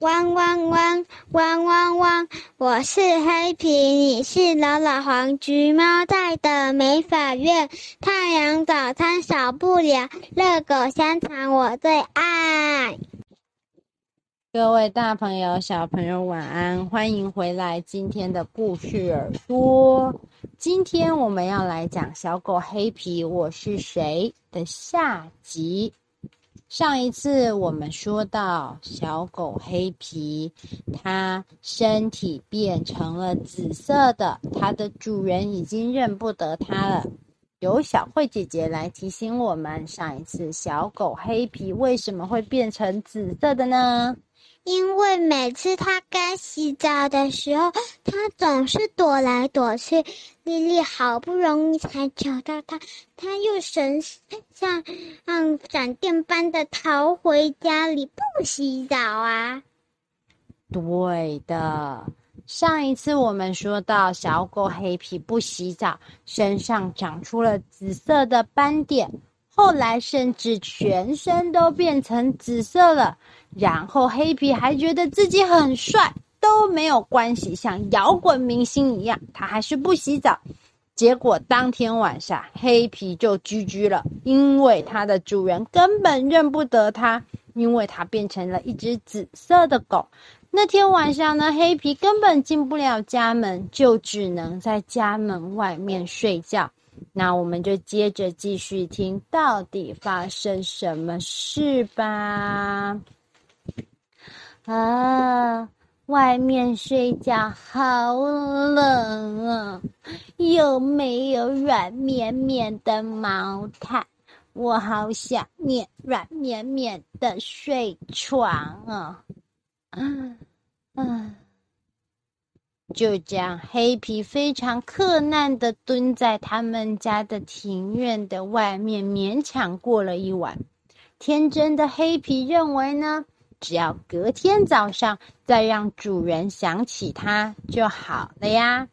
汪汪汪汪汪汪！我是黑皮，你是老老黄橘猫在的美法院。太阳早餐少不了，热狗香肠我最爱。各位大朋友、小朋友晚安，欢迎回来今天的故事耳朵。今天我们要来讲小狗黑皮我是谁的下集。上一次我们说到小狗黑皮，它身体变成了紫色的，它的主人已经认不得它了。由小慧姐姐来提醒我们，上一次小狗黑皮为什么会变成紫色的呢？因为每次它该洗澡的时候，它总是躲来躲去。丽丽好不容易才找到它，它又神像像闪电般的逃回家里不洗澡啊！对的，上一次我们说到小狗黑皮不洗澡，身上长出了紫色的斑点。后来甚至全身都变成紫色了，然后黑皮还觉得自己很帅，都没有关系，像摇滚明星一样，他还是不洗澡。结果当天晚上，黑皮就居居了，因为它的主人根本认不得它，因为它变成了一只紫色的狗。那天晚上呢，黑皮根本进不了家门，就只能在家门外面睡觉。那我们就接着继续听，到底发生什么事吧。啊，外面睡觉好冷啊，有没有软绵绵的毛毯？我好想念软绵绵的睡床啊！嗯嗯。就这样，黑皮非常克难的蹲在他们家的庭院的外面，勉强过了一晚。天真的黑皮认为呢，只要隔天早上再让主人想起他就好了呀。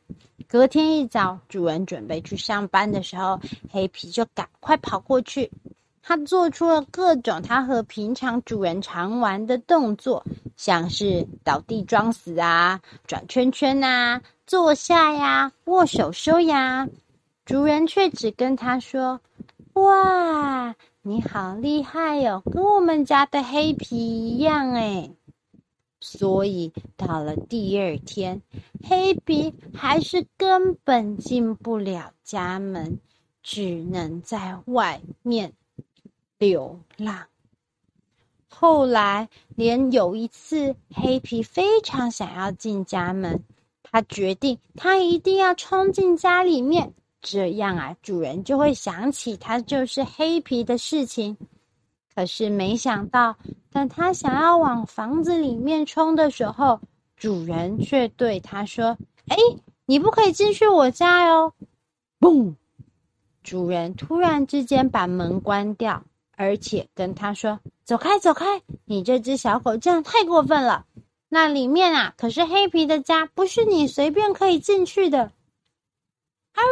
隔天一早，主人准备去上班的时候，黑皮就赶快跑过去。他做出了各种他和平常主人常玩的动作，像是倒地装死啊、转圈圈呐、坐下呀、握手收呀。主人却只跟他说：“哇，你好厉害哟，跟我们家的黑皮一样诶。”所以到了第二天，黑皮还是根本进不了家门，只能在外面。流浪。后来，连有一次，黑皮非常想要进家门，他决定他一定要冲进家里面，这样啊，主人就会想起他就是黑皮的事情。可是没想到，当他想要往房子里面冲的时候，主人却对他说：“哎，你不可以进去我家哟！”嘣！主人突然之间把门关掉。而且跟他说：“走开，走开！你这只小狗这样太过分了。那里面啊，可是黑皮的家，不是你随便可以进去的。”嗷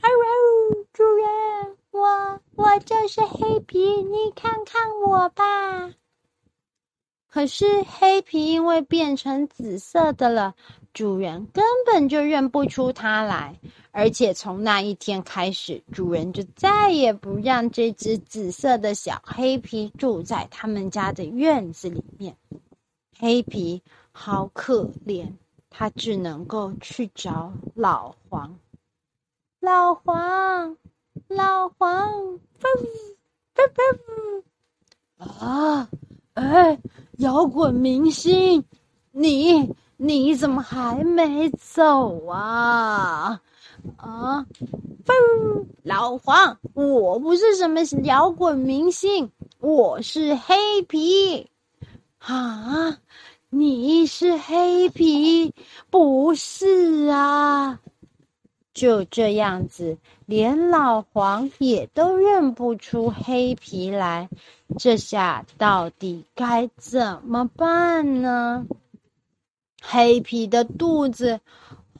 嗷嗷！主人，我我就是黑皮，你看看我吧。可是黑皮因为变成紫色的了。主人根本就认不出它来，而且从那一天开始，主人就再也不让这只紫色的小黑皮住在他们家的院子里面。黑皮好可怜，它只能够去找老黄。老黄，老黄，呜呜呜呜！啊，哎，摇滚明星，你。你怎么还没走啊？啊！老黄，我不是什么摇滚明星，我是黑皮。啊！你是黑皮？不是啊！就这样子，连老黄也都认不出黑皮来，这下到底该怎么办呢？黑皮的肚子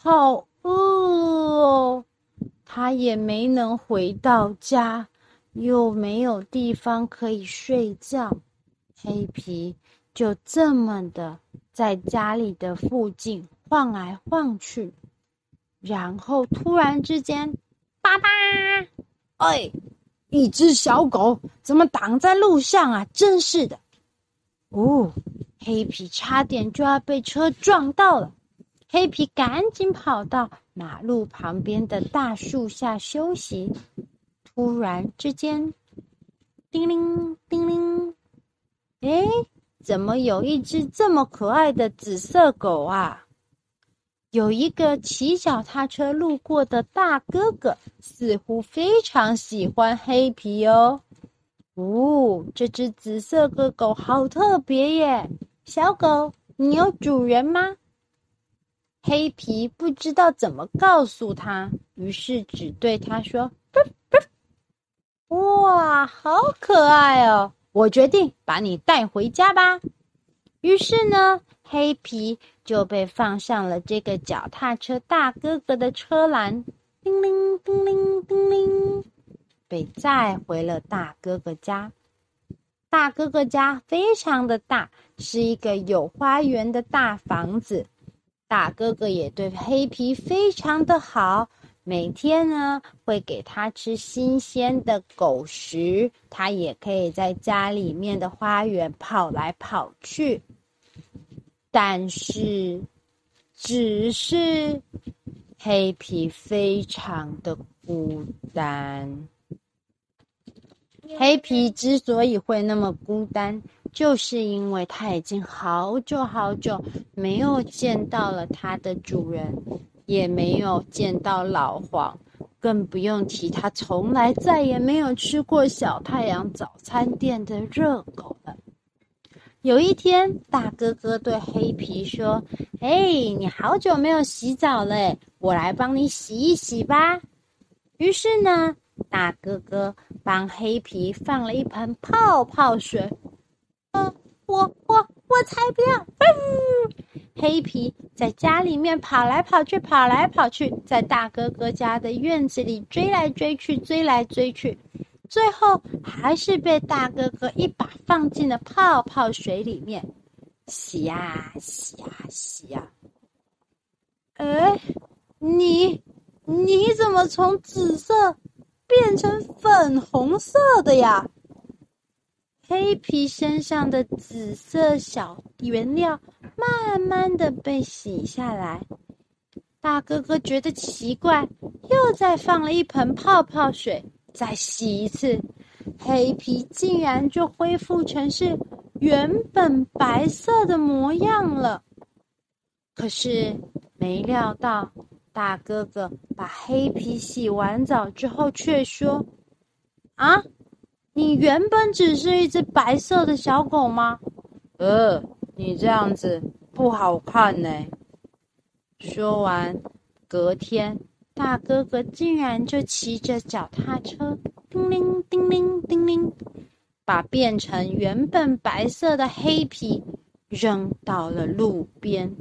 好饿哦，他也没能回到家，又没有地方可以睡觉。黑皮就这么的在家里的附近晃来晃去，然后突然之间，爸爸，哎，一只小狗怎么挡在路上啊？真是的！哦，黑皮差点就要被车撞到了。黑皮赶紧跑到马路旁边的大树下休息。突然之间，叮铃叮铃，哎，怎么有一只这么可爱的紫色狗啊？有一个骑脚踏车路过的大哥哥，似乎非常喜欢黑皮哦。哦，这只紫色的狗好特别耶！小狗，你有主人吗？黑皮不知道怎么告诉他，于是只对他说：“哒哒，哇，好可爱哦！我决定把你带回家吧。”于是呢，黑皮就被放上了这个脚踏车大哥哥的车篮，叮铃叮铃叮铃，被载回了大哥哥家。大哥哥家非常的大，是一个有花园的大房子。大哥哥也对黑皮非常的好，每天呢会给他吃新鲜的狗食，他也可以在家里面的花园跑来跑去。但是，只是黑皮非常的孤单。黑皮之所以会那么孤单，就是因为他已经好久好久没有见到了他的主人，也没有见到老黄，更不用提他从来再也没有吃过小太阳早餐店的热狗了。有一天，大哥哥对黑皮说：“哎，你好久没有洗澡嘞，我来帮你洗一洗吧。”于是呢，大哥哥帮黑皮放了一盆泡泡水。嗯我我我才不要！嗯，黑皮在家里面跑来跑去，跑来跑去，在大哥哥家的院子里追来追去，追来追去，最后还是被大哥哥一把放进了泡泡水里面，洗呀洗呀洗呀。哎，你你怎么从紫色变成粉红色的呀？黑皮身上的紫色小原料慢慢的被洗下来，大哥哥觉得奇怪，又再放了一盆泡泡水，再洗一次，黑皮竟然就恢复成是原本白色的模样了。可是没料到，大哥哥把黑皮洗完澡之后，却说：“啊。”你原本只是一只白色的小狗吗？呃，你这样子不好看呢。说完，隔天大哥哥竟然就骑着脚踏车，叮铃叮铃叮铃，把变成原本白色的黑皮扔到了路边。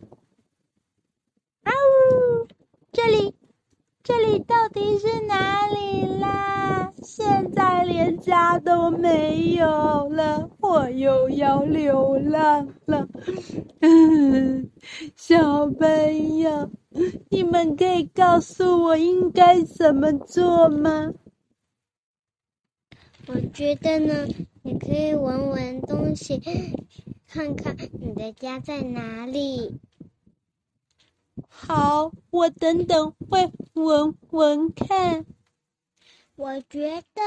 啊呜！这里，这里到底是哪里啦？现在连家都没有了，我又要流浪了。嗯，小朋友，你们可以告诉我应该怎么做吗？我觉得呢，你可以闻闻东西，看看你的家在哪里。好，我等等会闻闻看。我觉得，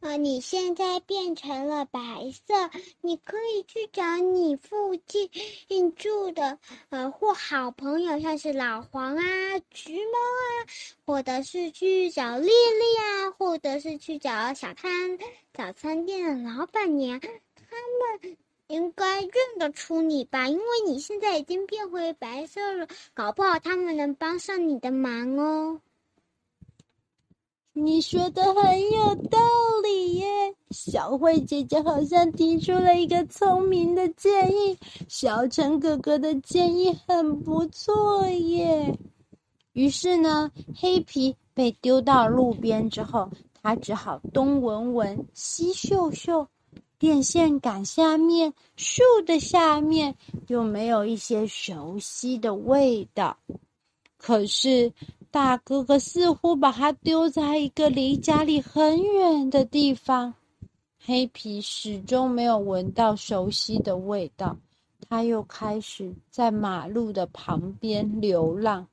呃，你现在变成了白色，你可以去找你附近住的，呃，或好朋友，像是老黄啊、橘猫啊，或者是去找丽丽啊，或者是去找小摊早餐店的老板娘，他们应该认得出你吧？因为你现在已经变回白色了，搞不好他们能帮上你的忙哦。你说的很有道理耶，小慧姐姐好像提出了一个聪明的建议，小陈哥哥的建议很不错耶。于是呢，黑皮被丢到路边之后，他只好东闻闻、西嗅嗅，电线杆下面、树的下面，有没有一些熟悉的味道？可是大哥哥似乎把它丢在一个离家里很远的地方。黑皮始终没有闻到熟悉的味道，他又开始在马路的旁边流浪，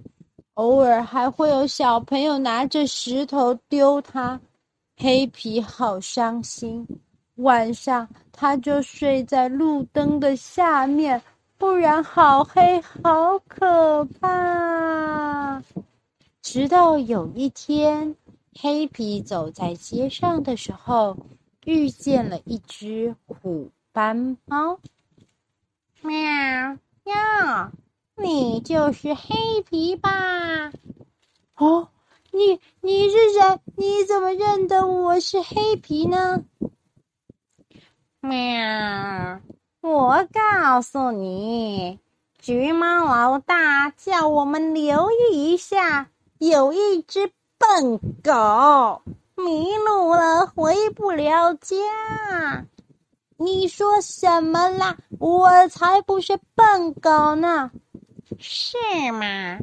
偶尔还会有小朋友拿着石头丢他。黑皮好伤心，晚上他就睡在路灯的下面，不然好黑，好可怕。直到有一天，黑皮走在街上的时候。遇见了一只虎斑猫，喵呀！你就是黑皮吧？哦，你你是谁？你怎么认得我是黑皮呢？喵！我告诉你，橘猫老大叫我们留意一下，有一只笨狗。迷路了，回不了家。你说什么啦？我才不是笨狗呢，是吗？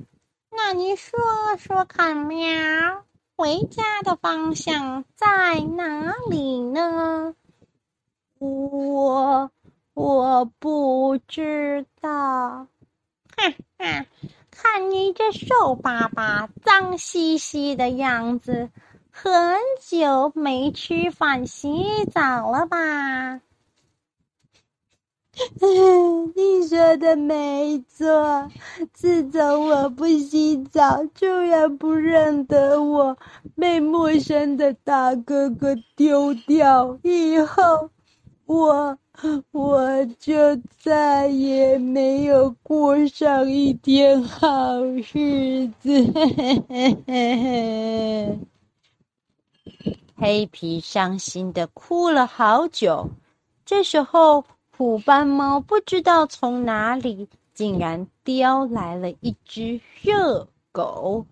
那你说说看，喵，回家的方向在哪里呢？我我不知道。哼哼，看你这瘦巴巴、脏兮兮的样子。很久没吃饭洗澡了吧？你说的没错，自从我不洗澡，突然不认得我，被陌生的大哥哥丢掉以后，我我就再也没有过上一天好日子。黑皮伤心的哭了好久。这时候，虎斑猫不知道从哪里竟然叼来了一只热狗。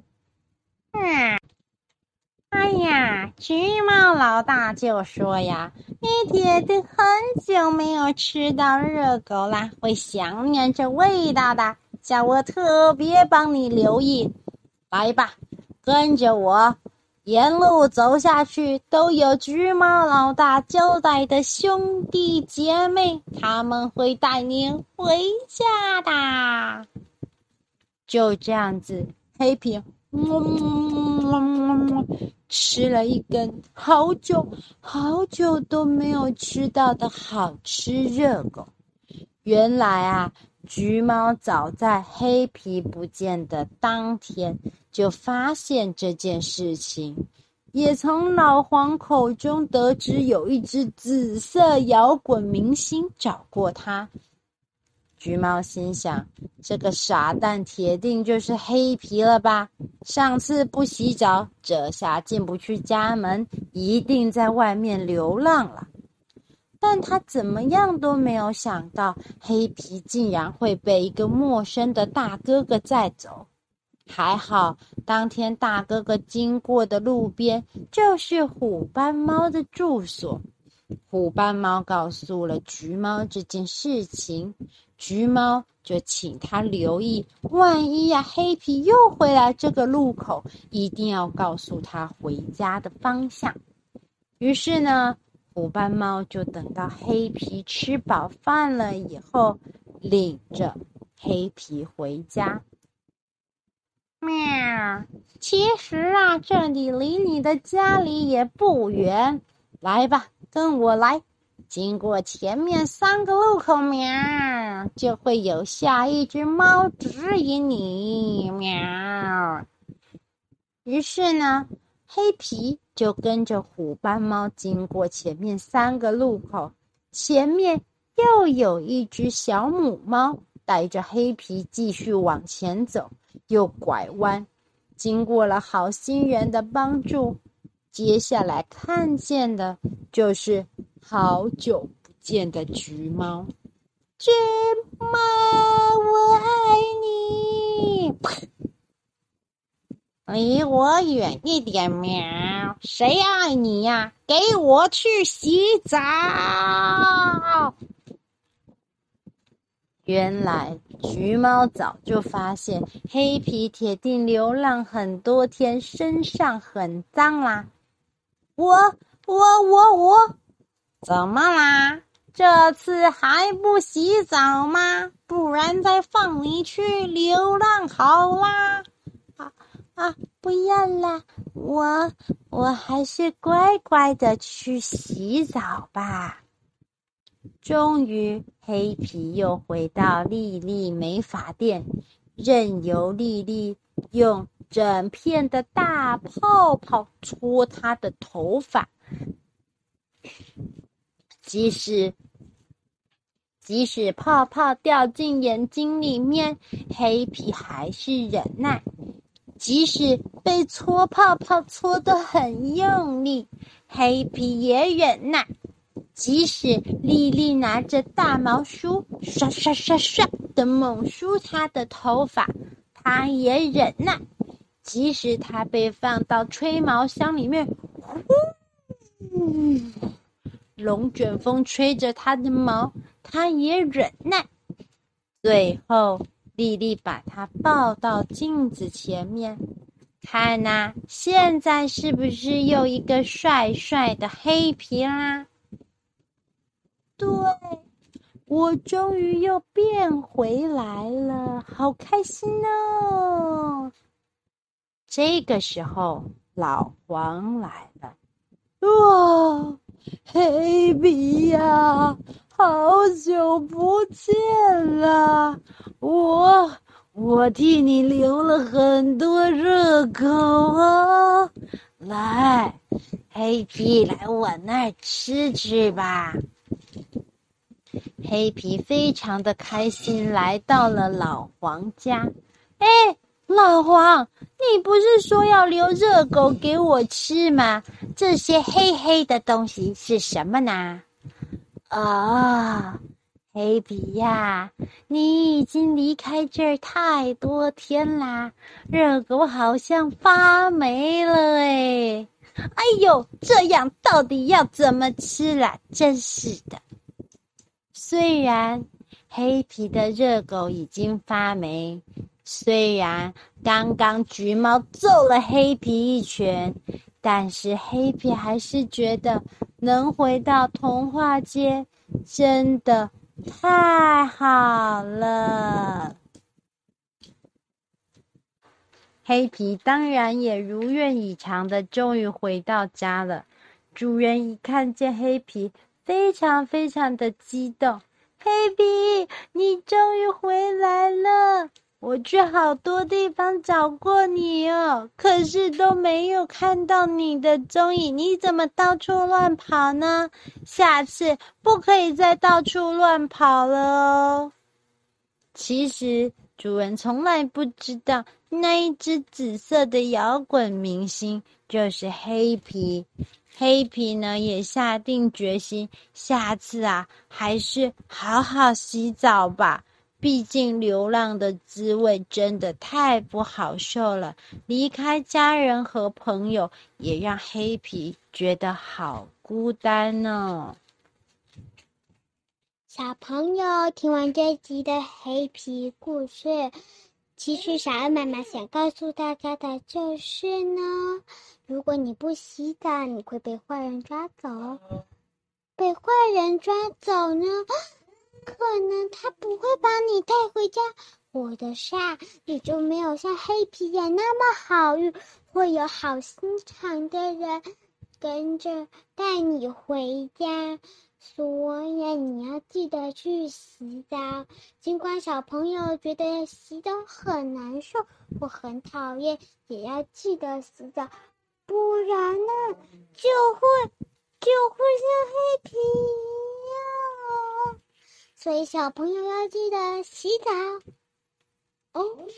嗯，哎呀，橘猫老大就说呀：“你爹爹很久没有吃到热狗了，会想念这味道的，叫我特别帮你留意。来吧，跟着我。”沿路走下去，都有橘猫老大交代的兄弟姐妹，他们会带你回家的。就这样子，黑皮吃了一根好久好久都没有吃到的好吃热狗。原来啊。橘猫早在黑皮不见的当天就发现这件事情，也从老黄口中得知有一只紫色摇滚明星找过他。橘猫心想：这个傻蛋铁定就是黑皮了吧？上次不洗澡，这下进不去家门，一定在外面流浪了。但他怎么样都没有想到，黑皮竟然会被一个陌生的大哥哥载走。还好，当天大哥哥经过的路边就是虎斑猫的住所。虎斑猫告诉了橘猫这件事情，橘猫就请他留意，万一呀，黑皮又回来这个路口，一定要告诉他回家的方向。于是呢。虎斑猫就等到黑皮吃饱饭了以后，领着黑皮回家。喵，其实啊，这里离你的家里也不远。来吧，跟我来。经过前面三个路口，喵，就会有下一只猫指引你。喵。于是呢，黑皮。就跟着虎斑猫经过前面三个路口，前面又有一只小母猫带着黑皮继续往前走，又拐弯，经过了好心人的帮助，接下来看见的就是好久不见的橘猫。橘猫，我爱你！离我远一点，喵。谁爱你呀？给我去洗澡！原来橘猫早就发现黑皮铁定流浪很多天，身上很脏啦。我我我我，怎么啦？这次还不洗澡吗？不然再放你去流浪好啦。啊啊，不要啦，我我还是乖乖的去洗澡吧。终于，黑皮又回到莉莉美发店，任由莉莉用整片的大泡泡搓她的头发。即使即使泡泡掉进眼睛里面，黑皮还是忍耐。即使被搓泡泡搓得很用力，黑皮也忍耐。即使莉莉拿着大毛梳刷刷刷刷的猛梳她的头发，她也忍耐；即使她被放到吹毛箱里面，呼，龙卷风吹着它的毛，它也忍耐。最后，莉莉把它抱到镜子前面，看呐，现在是不是又一个帅帅的黑皮啦？对，我终于又变回来了，好开心哦！这个时候，老黄来了。哇，黑皮呀，好久不见了！我我替你留了很多热狗哦，来，黑皮，来我那儿吃吃吧。黑皮非常的开心，来到了老黄家。哎，老黄，你不是说要留热狗给我吃吗？这些黑黑的东西是什么呢？啊、黑皮呀，你已经离开这儿太多天啦，热狗好像发霉了哎。哎呦，这样到底要怎么吃啦？真是的。虽然黑皮的热狗已经发霉，虽然刚刚橘猫揍了黑皮一拳，但是黑皮还是觉得能回到童话街真的太好了。黑皮当然也如愿以偿的终于回到家了。主人一看见黑皮，非常非常的激动，黑皮，你终于回来了！我去好多地方找过你哦，可是都没有看到你的踪影。你怎么到处乱跑呢？下次不可以再到处乱跑了哦。其实主人从来不知道，那一只紫色的摇滚明星就是黑皮。黑皮呢也下定决心，下次啊还是好好洗澡吧。毕竟流浪的滋味真的太不好受了，离开家人和朋友，也让黑皮觉得好孤单呢。小朋友听完这集的黑皮故事，其实小恩妈妈想告诉大家的就是呢。如果你不洗澡，你会被坏人抓走。被坏人抓走呢，能他不会把你带回家，或者是啊，你就没有像黑皮眼那么好运，会有好心肠的人跟着带你回家。所以你要记得去洗澡，尽管小朋友觉得洗澡很难受我很讨厌，也要记得洗澡。不然呢，就会就会像黑皮一样。所以小朋友要记得洗澡哦。